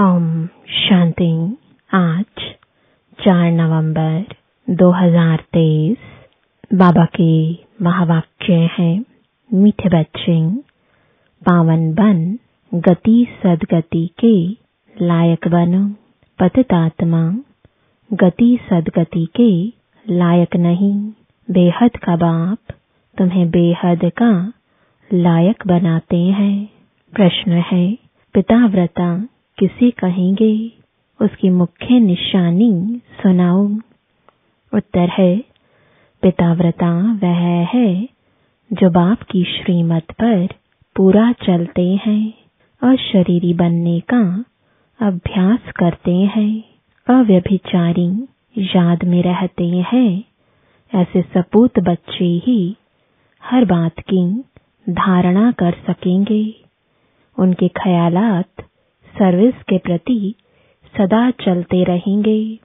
ओम शांति। आज 4 नवंबर 2023 बाबा के महावाक्य हैं, मीठे बच्चे, पावन बन गति सदगति के लायक बनो पतितात्मा गति सदगति के लायक नहीं, बेहद का बाप तुम्हें बेहद का लायक बनाते हैं। प्रश्न है पिताव्रता किसे कहेंगे? उसकी मुख्य निशानी सुनाओ उत्तर है, पिताव्रता वह है जो बाप की श्रीमत पर पूरा चलते हैं अशरीरी बनने का अभ्यास करते हैं। अव्यभिचारी याद में रहते हैं। ऐसे सपूत बच्चे ही हर बात की धारणा कर सकेंगे। उनके ख्यालात सर्विस के प्रति सदा चलते रहेंगे।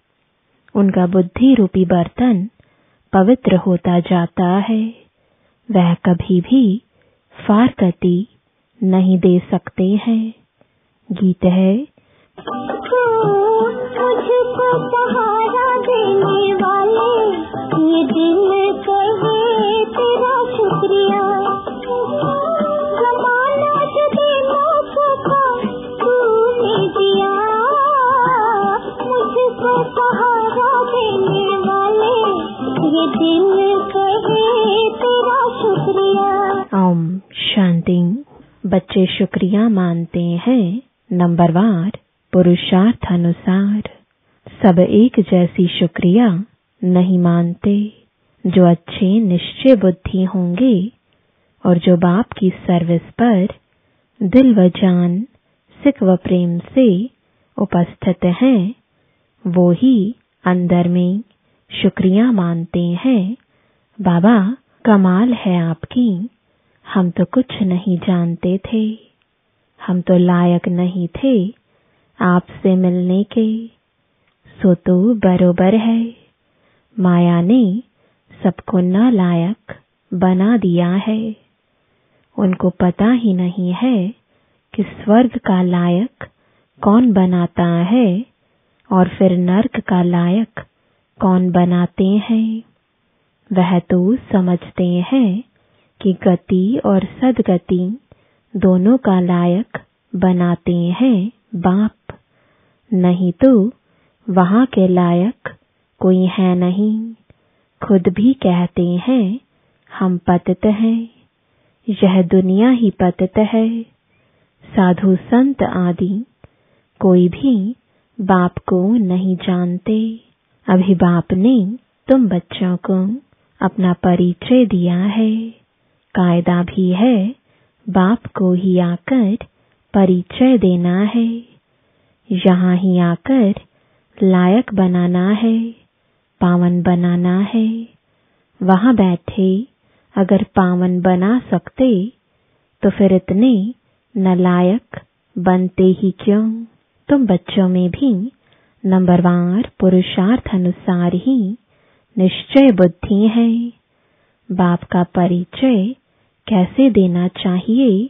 उनका बुद्धि रूपी बर्तन पवित्र होता जाता है। वह कभी भी फारकती नहीं दे सकते हैं। गीत है। देने ये दिल कहे तेरा शुक्रिया। शांति। बच्चे शुक्रिया मानते हैं। नंबरवार पुरुषार्थ अनुसार सब एक जैसी शुक्रिया नहीं मानते। जो अच्छे, निश्चय बुद्धि होंगे और जो बाप की सर्विस पर दिल व जान, सिख व प्रेम से उपस्थित हैं, वो ही अंदर में शुक्रिया मानते हैं। बाबा, कमाल है आपकी। हम तो कुछ नहीं जानते थे। हम तो लायक नहीं थे आपसे मिलने के। सो तो बरोबर है। माया ने सबको नालायक बना दिया है। उनको पता ही नहीं है कि स्वर्ग का लायक कौन बनाता है और फिर नर्क का लायक कौन बनाते हैं? वह तो समझते हैं कि गति और सदगति दोनों का लायक बनाते हैं बाप। नहीं तो वहाँ के लायक कोई है नहीं। खुद भी कहते हैं, हम पतित हैं। यह दुनिया ही पतित है। साधु संत आदि कोई भी बाप को नहीं जानते। अभी बाप ने तुम बच्चों को अपना परिचय दिया है। कायदा भी है, बाप को ही आकर परिचय देना है। यहाँ ही आकर लायक बनाना है, पावन बनाना है। वहाँ बैठे अगर पावन बना सकते तो फिर इतने नलायक बनते ही क्यों? तुम बच्चों में भी नंबरवार पुरुषार्थ अनुसार ही निश्चय बुद्धि है। बाप का परिचय कैसे देना चाहिए,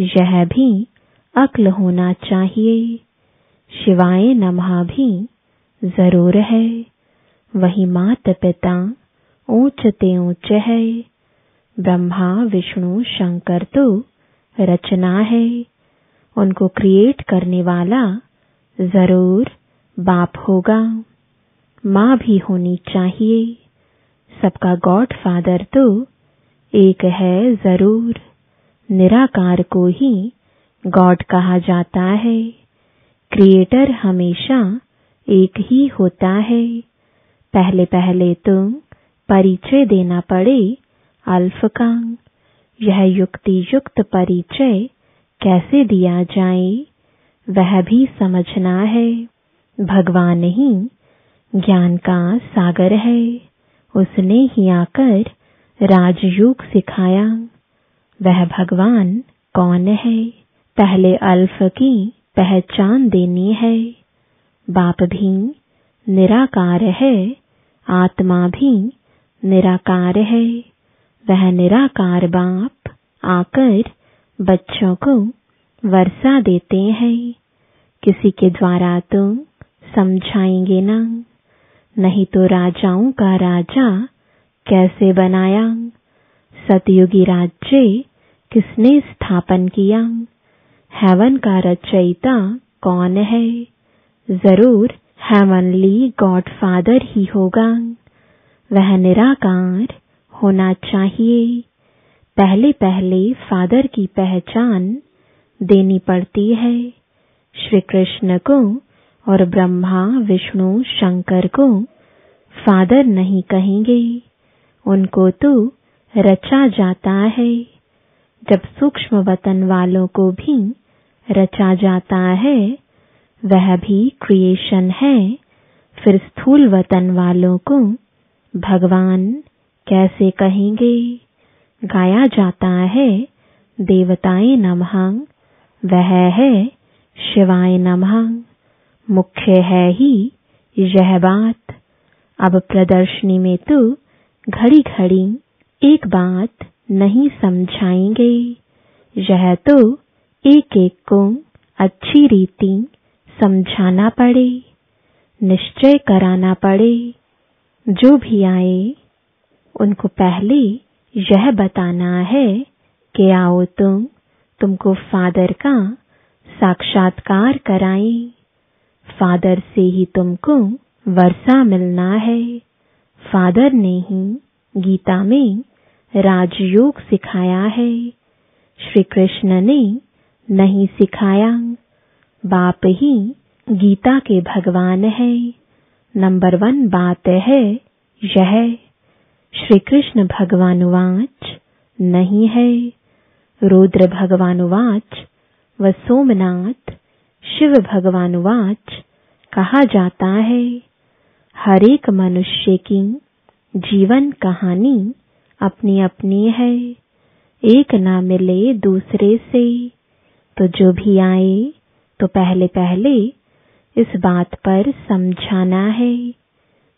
यह भी अक्ल होना चाहिए। शिवाय नमः भी ज़रूर है। वही मात पिता ऊंचते ऊंच है। ब्रह्मा, विष्णु, शंकर तो रचना है। उनको क्रिएट करने वाला ज़रूर बाप होगा, माँ भी होनी चाहिए। सबका गॉड फादर तो एक है ज़रूर। निराकार को ही गॉड कहा जाता है। क्रिएटर हमेशा एक ही होता है। पहले पहले तो परिचय देना पड़े अल्फ का। यह युक्ति युक्त परिचय कैसे दिया जाए, वह भी समझना है। भगवान ही ज्ञान का सागर है। उसने ही आकर राजयोग सिखाया। वह भगवान कौन है? पहले अल्फ की पहचान देनी है। बाप भी निराकार है, आत्मा भी निराकार है। वह निराकार बाप आकर बच्चों को वर्षा देते हैं। किसी के द्वारा तुम समझाएँगे ना। नहीं तो राजाओं का राजा कैसे बनाया? सतयुगी राज्य किसने स्थापन किया? हेवन का रचयिता कौन है? ज़रूर हेवनली गॉडफादर ही होगा। वह निराकार होना चाहिए। पहले पहले फादर की पहचान देनी पड़ती है। श्री कृष्ण को और ब्रह्मा, विष्णु, शंकर को फादर नहीं कहेंगे। उनको तो रचा जाता है। जब सूक्ष्म वतन वालों को भी रचा जाता है, वह भी क्रिएशन है। फिर स्थूल वतन वालों को भगवान कैसे कहेंगे? गाया जाता है, देवताएँ नमः, वह है शिवाय नमः। मुख्य है ही यह बात। अब प्रदर्शनी में तो घड़ी घड़ी एक बात नहीं समझाएँगे। यह तो एक एक को अच्छी रीति समझाना पड़े, निश्चय कराना पड़े। जो भी आए, उनको पहले यह बताना है कि आओ तुम, तुमको फादर का साक्षात्कार कराएँ। फादर से ही तुमको वर्षा मिलना है। फादर ने ही गीता में राजयोग सिखाया है। श्री कृष्ण ने नहीं सिखाया। बाप ही गीता के भगवान है। नंबर वन बात है यह श्री कृष्ण भगवानुवाच नहीं है। रुद्र भगवानुवाच व सोमनाथ शिव भगवानुवाच कहा जाता है हर एक मनुष्य की जीवन कहानी अपनी अपनी है। एक ना मिले दूसरे से तो जो भी आए तो पहले पहले इस बात पर समझाना है।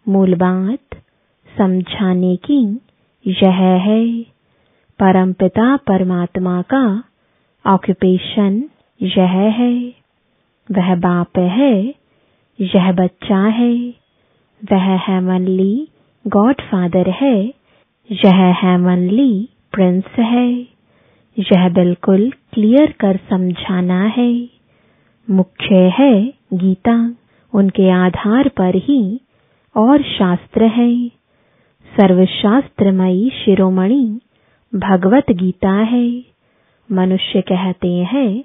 मूल बात, समझाने की यह है, परमपिता परमात्मा का ऑक्यूपेशन यह है। वह बाप है, यह बच्चा है, वह हेवनली गॉड फादर है, यह हेवनली प्रिंस है, यह बिल्कुल क्लियर कर समझाना है। मुख्य है गीता, उनके आधार पर ही और शास्त्र है। सर्वशास्त्रमयी शिरोमणि भगवत गीता है। मनुष्य कहते हैं,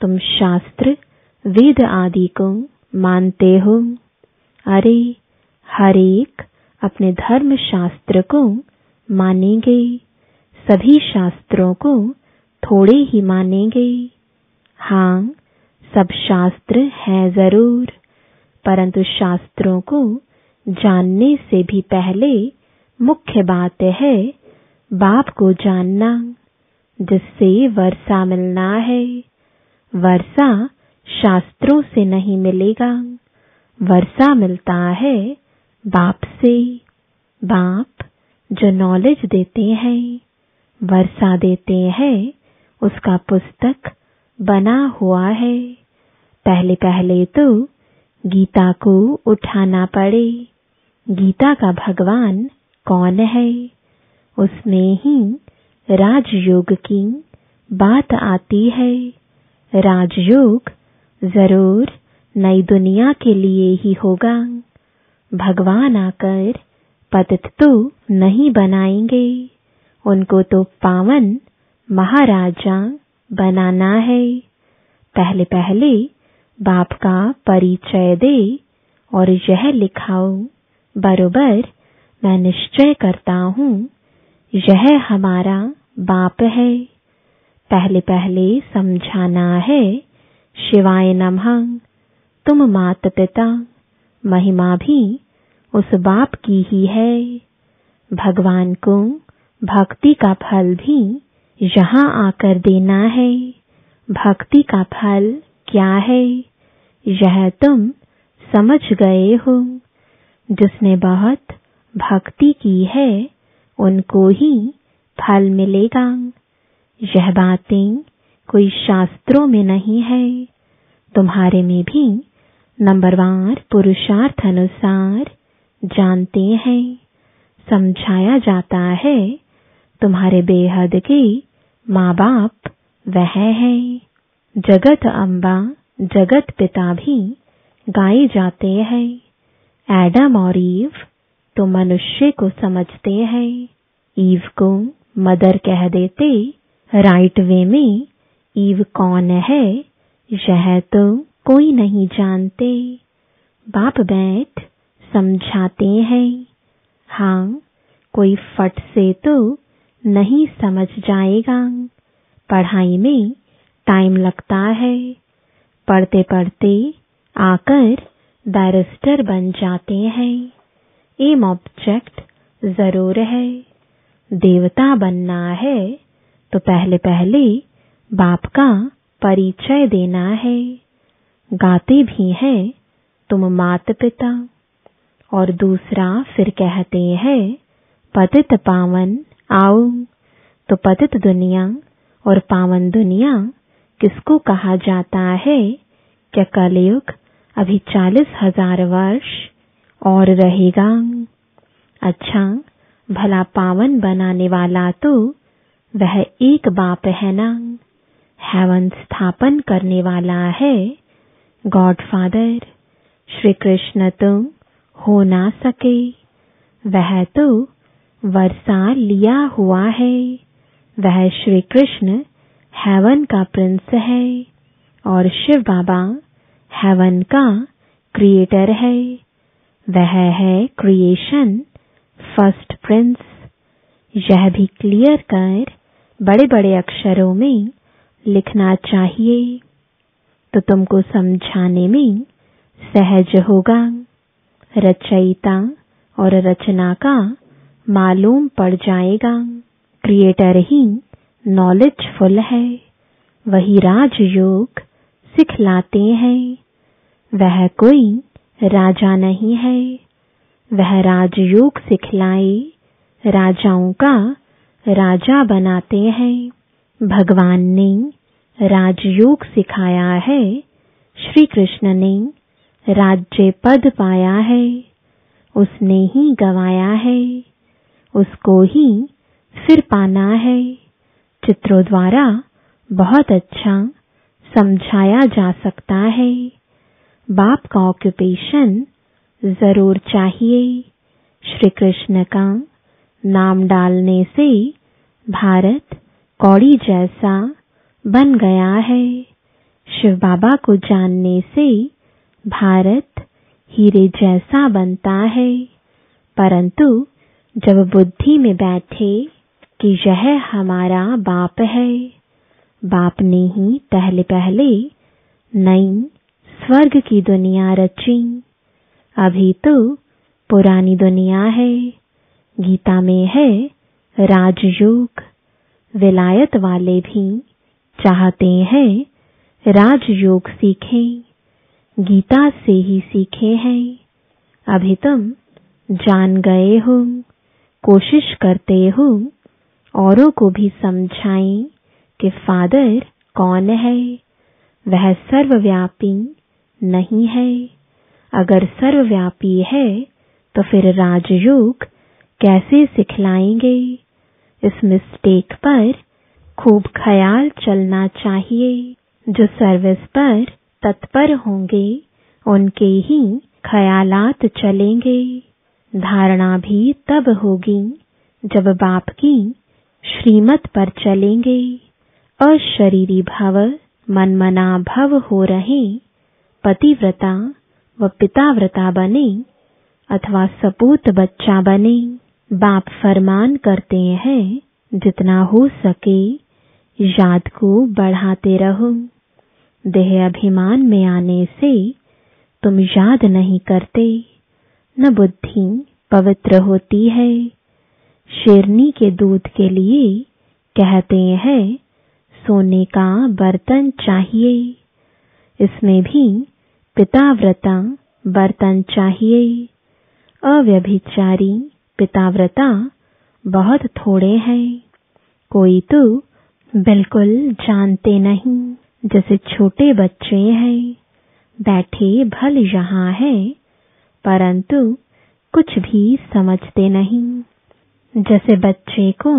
तुम शास्त्र वेद आदि को मानते हो अरे, हर एक अपने धर्म शास्त्र को मानेंगे। सभी शास्त्रों को थोड़े ही मानेंगे। हाँ सब शास्त्र हैं ज़रूर, परंतु शास्त्रों को जानने से भी पहले मुख्य बात है बाप को जानना, जिससे वर्षा मिलना है। वर्षा शास्त्रों से नहीं मिलेगा। वर्षा मिलता है बाप से। बाप जो नॉलेज देते हैं, वर्षा देते हैं, उसका पुस्तक बना हुआ है। पहले पहले तो गीता को उठाना पड़े। गीता का भगवान कौन है? उसमें ही राजयोग की बात आती है। राजयोग ज़रूर नई दुनिया के लिए ही होगा। भगवान आकर पतित तो नहीं बनाएँगे। उनको तो पावन महाराजा बनाना है। पहले पहले बाप का परिचय दे और यह लिखाओ, बरोबर मैं निश्चय करता हूँ, यह हमारा बाप है। पहले पहले समझाना है शिवाय नमः। तुम मात पिता महिमा भी उस बाप की ही है। भगवान को भक्ति का फल भी यहाँ आकर देना है। भक्ति का फल क्या है? यह तुम समझ गए हो। जिसने बहुत भक्ति की है, उनको ही फल मिलेगा। यह बातें कोई शास्त्रों में नहीं है। तुम्हारे में भी नंबरवार पुरुषार्थ अनुसार जानते हैं। समझाया जाता है, तुम्हारे बेहद के माँ बाप वह है। जगत अम्बा, जगत पिता भी गाए जाते हैं। एडम और ईव तो मनुष्य को समझते हैं। ईव को मदर कह देते, राइट वे में ईव कौन है यह तो कोई नहीं जानते। बाप बैठ समझाते हैं। हाँ कोई फट से तो नहीं समझ जाएगा। पढ़ाई में टाइम लगता है। पढ़ते पढ़ते आकर बैरिस्टर बन जाते हैं। एम ऑब्जेक्ट ज़रूर है। देवता बनना है तो पहले पहले बाप का परिचय देना है। गाते भी हैं तुम मात पिता और दूसरा फिर कहते हैं, पतित पावन आओ। तो पतित दुनिया और पावन दुनिया किसको कहा जाता है? क्या कलयुग अभी चालीस हज़ार वर्ष और रहेगा? अच्छा भला पावन बनाने वाला तो वह एक बाप है ना? हेवन स्थापन करने वाला है। गॉड फादर श्री कृष्ण तो हो ना सके। वह तो वर्षा लिया हुआ है। वह श्री कृष्ण हेवन का प्रिंस है और शिव बाबा हेवन का क्रिएटर है। वह है क्रिएशन फ़र्स्ट प्रिंस यह भी क्लियर कर बड़े बड़े अक्षरों में लिखना चाहिए तो तुमको समझाने में सहज होगा। रचयिता और रचना का मालूम पड़ जाएगा। क्रिएटर ही नॉलेजफुल है। वही राजयोग सिखलाते हैं। वह कोई राजा नहीं है। वह राजयोग सिखलाए, राजाओं का राजा बनाते हैं। भगवान ने राजयोग सिखाया है श्री कृष्ण ने राज्य पद पाया है, उसने ही गवाया है, उसको ही फिर पाना है। चित्रों द्वारा बहुत अच्छा समझाया जा सकता है। बाप का ऑक्यूपेशन ज़रूर चाहिए। श्री कृष्ण का नाम डालने से भारत कौड़ी जैसा बन गया है। शिव बाबा को जानने से भारत हीरे जैसा बनता है। परंतु जब बुद्धि में बैठे कि यह हमारा बाप है, बाप ने ही पहले पहले नई स्वर्ग की दुनिया रची। अभी तो पुरानी दुनिया है, गीता में है राजयोग। विलायत वाले भी चाहते हैं, राजयोग सीखें, गीता से ही सीखे हैं। अभी तुम जान गए हो, कोशिश करते हो, औरों को भी समझाएँ कि फादर कौन है। वह सर्वव्यापी नहीं है। अगर सर्वव्यापी है तो फिर राजयोग कैसे सिखलाएँगे? इस मिस्टेक पर खूब ख्याल चलना चाहिए, जो सर्विस पर तत्पर होंगे, उनके ही ख्यालात चलेंगे। धारणा भी तब होगी जब बाप की श्रीमत पर चलेंगे। अशरीरी भव, मनमना भव हो रहे, पतिव्रता व पिताव्रता बने, अथवा सपूत बच्चा बने। बाप फरमान करते हैं, जितना हो सके, याद को बढ़ाते रहो। देह अभिमान में आने से तुम याद नहीं करते। न बुद्धि पवित्र होती है। शेरनी के दूध के लिए कहते हैं, सोने का बर्तन चाहिए। इसमें भी पिताव्रता बर्तन चाहिए। अव्यभिचारी पिताव्रता बहुत थोड़े हैं। कोई तो बिल्कुल जानते नहीं, जैसे छोटे बच्चे हैं। बैठे भल यहाँ है, परंतु कुछ भी समझते नहीं। जैसे बच्चे को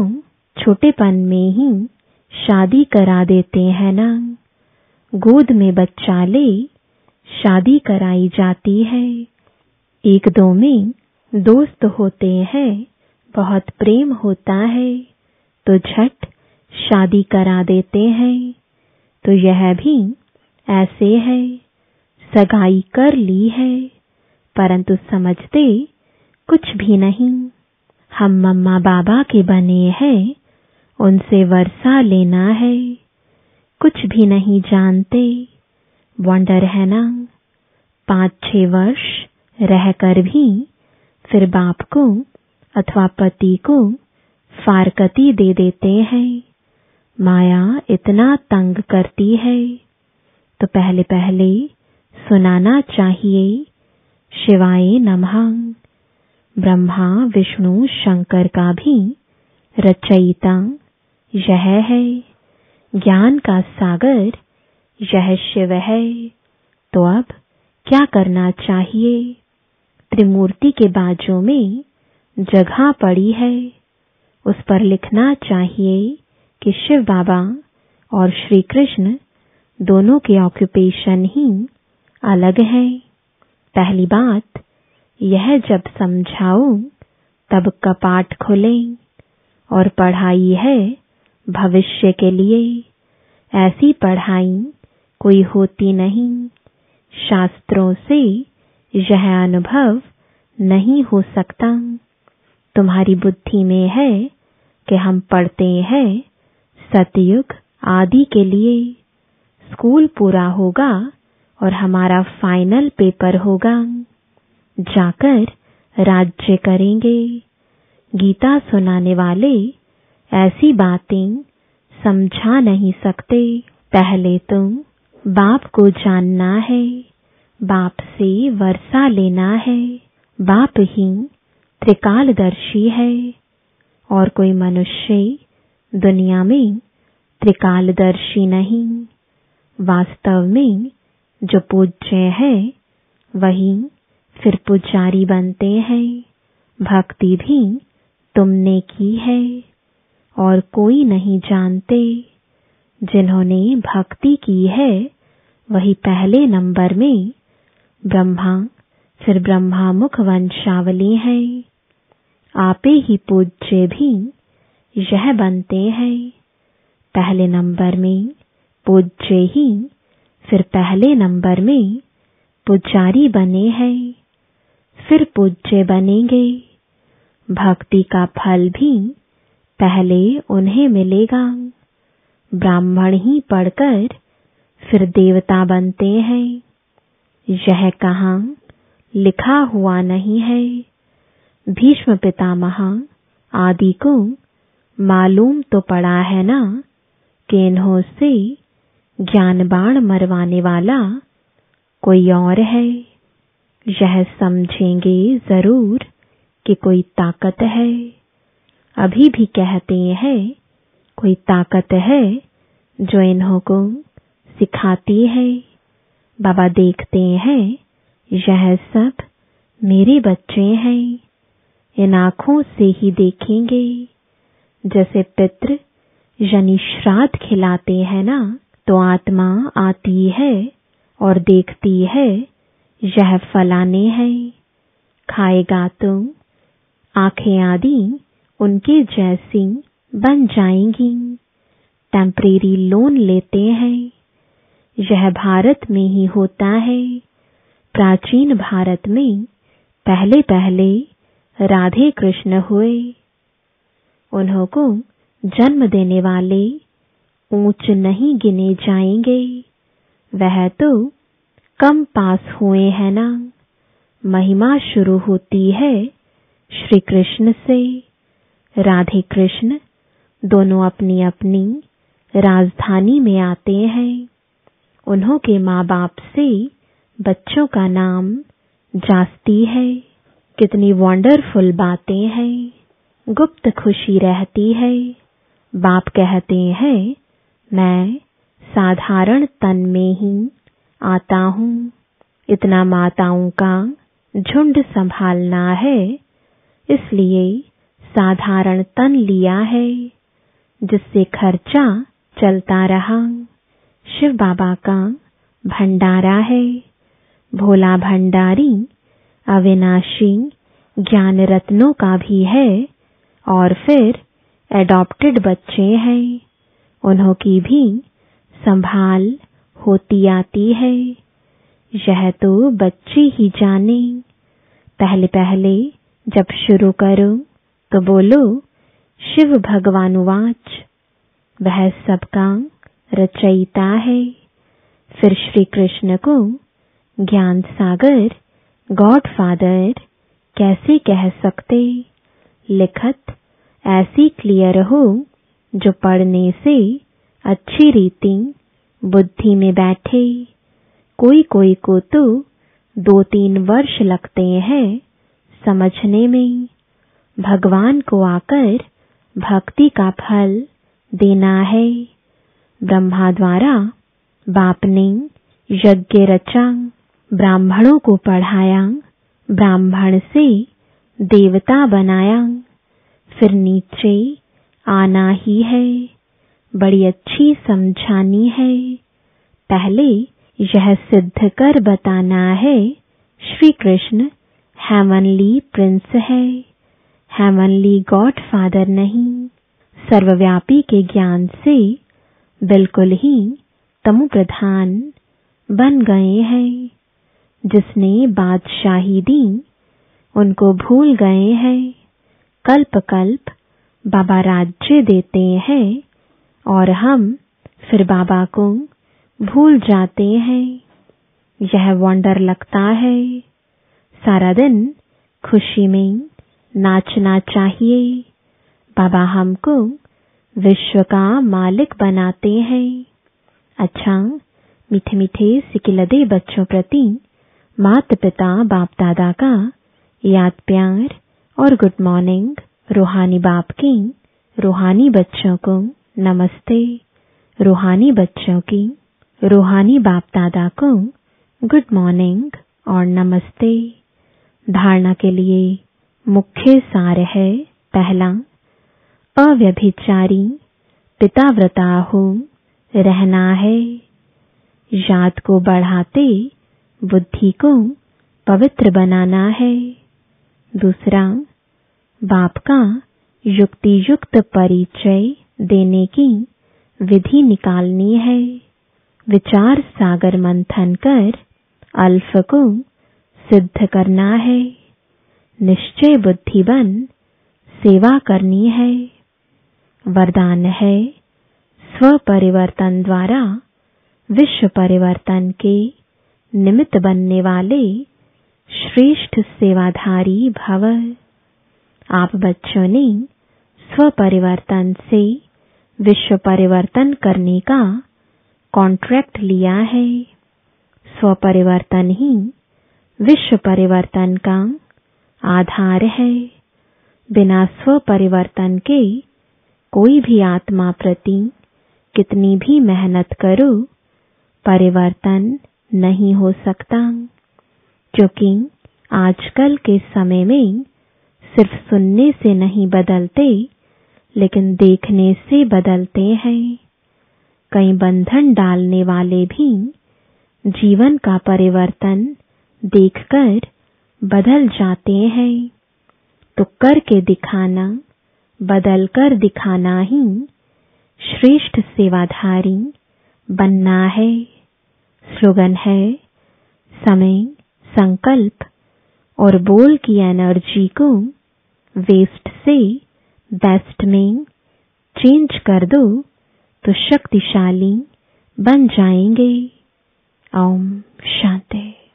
छोटेपन में ही शादी करा देते हैं ना। गोद में बच्चा ले शादी कराई जाती है। एक दो में दोस्त होते हैं, बहुत प्रेम होता है तो झट शादी करा देते हैं तो यह भी ऐसे है, सगाई कर ली है, परंतु समझते कुछ भी नहीं। हम मम्मा बाबा के बने हैं, उनसे वर्षा लेना है, कुछ भी नहीं जानते। वंडर है ना पाँच छह वर्ष रहकर भी फिर बाप को अथवा पति को फारकती दे देते हैं। माया इतना तंग करती है। तो पहले पहले सुनाना चाहिए, शिवाय नमः। ब्रह्मा, विष्णु, शंकर का भी रचयिता यह है। ज्ञान का सागर यह शिव है। तो अब क्या करना चाहिए? त्रिमूर्ति के बाजू में जगह पड़ी है। उस पर लिखना चाहिए कि शिव बाबा और श्री कृष्ण दोनों के ऑक्यूपेशन ही अलग है। पहली बात, यह जब समझाओ तब कपाट खुले और पढ़ाई है भविष्य के लिए। ऐसी पढ़ाई कोई होती नहीं। शास्त्रों से यह अनुभव नहीं हो सकता। तुम्हारी बुद्धि में है कि हम पढ़ते हैं सतयुग आदि के लिए। स्कूल पूरा होगा और हमारा फाइनल पेपर होगा। जाकर राज्य करेंगे। गीता सुनाने वाले ऐसी बातें समझा नहीं सकते। पहले तुम बाप को जानना है। बाप से वर्षा लेना है बाप ही त्रिकालदर्शी है। और कोई मनुष्य दुनिया में त्रिकालदर्शी नहीं, वास्तव में जो पूज्य है, वही फिर पुजारी बनते हैं। भक्ति भी तुमने की है, और कोई नहीं जानते। जिन्होंने भक्ति की है, वही पहले नंबर में ब्रह्मा फिर ब्रह्मा मुख वंशावली है। आपे ही पूज्य भी यह बनते हैं। पहले नंबर में पूज्य ही, फिर पहले नंबर में पुजारी बने हैं। फिर पूज्य बनेंगे। भक्ति का फल भी पहले उन्हें मिलेगा। ब्राह्मण ही पढ़कर फिर देवता बनते हैं। यह कहाँ लिखा हुआ नहीं है? भीष्म पितामह, आदि को मालूम तो पड़ा है ना? कि इन्हों से ज्ञान बाण मरवाने वाला कोई और है? यह समझेंगे ज़रूर कि कोई ताकत है। अभी भी कहते हैं, कोई ताकत है जो इन्हों को सिखाती है। बाबा देखते हैं, यह सब मेरे बच्चे हैं। इन आँखों से ही देखेंगे। जैसे पितृ यानी श्राद्ध खिलाते हैं ना तो आत्मा आती है और देखती है, यह फलाने हैं। खाएगा तो आँखें आदि उनके जैसी बन जाएँगी। टेम्परेरी लोन लेते हैं। यह भारत में ही होता है। प्राचीन भारत में पहले पहले राधे कृष्ण हुए। उन्हों को जन्म देने वाले ऊंच नहीं गिने जाएँगे। वह तो कम पास हुए हैं ना। महिमा शुरू होती है श्री कृष्ण से। राधे कृष्ण दोनों अपनी अपनी राजधानी में आते हैं। उन्हों के माँ बाप से बच्चों का नाम जास्ती है। कितनी वंडरफुल बातें हैं। गुप्त खुशी रहती है। बाप कहते हैं, मैं साधारण तन में ही आता हूँ। इतना माताओं का झुंड संभालना है। इसलिए साधारण तन लिया है, जिससे खर्चा चलता रहा। शिव बाबा का भंडारा है। भोला भंडारी, अविनाशी ज्ञान रत्नों का भी है और फिर एडॉप्टेड बच्चे हैं। उन्हों की भी संभाल होती आती है। यह तो बच्चे ही जाने। पहले पहले जब शुरू करो तो बोलो, शिव भगवानुवाच। वह सबका रचयिता है। फिर श्री कृष्ण को ज्ञान सागर गॉड फादर कैसे कह सकते? लिखत, ऐसी क्लियर हो, जो पढ़ने से अच्छी रीति बुद्धि में बैठे। कोई कोई को तो दो तीन वर्ष लगते हैं समझने में। भगवान को आकर भक्ति का फल देना है। ब्रह्मा द्वारा बाप ने यज्ञ रचा, ब्राह्मणों को पढ़ाया, ब्राह्मण से देवता बनाया। फिर नीचे आना ही है, बड़ी अच्छी समझानी है। पहले यह सिद्ध कर बताना है श्री कृष्ण हेवनली प्रिंस है। हेवनली गॉड फादर नहीं। सर्वव्यापी के ज्ञान से बिल्कुल ही तमु प्रधान बन गए हैं। जिसने बादशाही दी, उनको भूल गए हैं। कल्प कल्प बाबा राज्य देते हैं और हम फिर बाबा को भूल जाते हैं। यह वंडर लगता है। सारा दिन खुशी में नाचना चाहिए। बाबा हमको विश्व का मालिक बनाते हैं। अच्छा मीठे मीठे सिकिलदे बच्चों प्रति माता पिता बाप दादा का याद प्यार और गुड मॉर्निंग, रूहानी बाप की, रूहानी बच्चों को नमस्ते। रूहानी बच्चों की, रूहानी बाप दादा को गुड मॉर्निंग और नमस्ते। धारणा के लिए मुख्य सार है पहला अव्यभिचारी, पिताव्रता हो, रहना है। याद को बढ़ाते, बुद्धि को पवित्र बनाना है। दूसरा, बाप का युक्ति युक्त परिचय देने की विधि निकालनी है। विचार सागर मंथन कर, अल्फ को सिद्ध करना है। निश्चय बुद्धि बन, सेवा करनी है। वरदान है स्व परिवर्तन द्वारा विश्व परिवर्तन के निमित्त बनने वाले श्रेष्ठ सेवाधारी भव। आप बच्चों ने स्व परिवर्तन से विश्व परिवर्तन करने का कॉन्ट्रैक्ट लिया है। स्व परिवर्तन ही विश्व परिवर्तन का आधार है। बिना स्व परिवर्तन के कोई भी आत्मा प्रति कितनी भी मेहनत करो, परिवर्तन नहीं हो सकता। क्योंकि आजकल के समय में सिर्फ़ सुनने से नहीं बदलते, लेकिन देखने से बदलते हैं। कई बंधन डालने वाले भी जीवन का परिवर्तन देखकर बदल जाते हैं। तो करके दिखाना बदल कर दिखाना ही श्रेष्ठ सेवाधारी बनना है। स्लोगन है, समय, संकल्प और बोल की एनर्जी को वेस्ट से बेस्ट में चेंज कर दो तो शक्तिशाली बन जाएँगे। ओम शांति।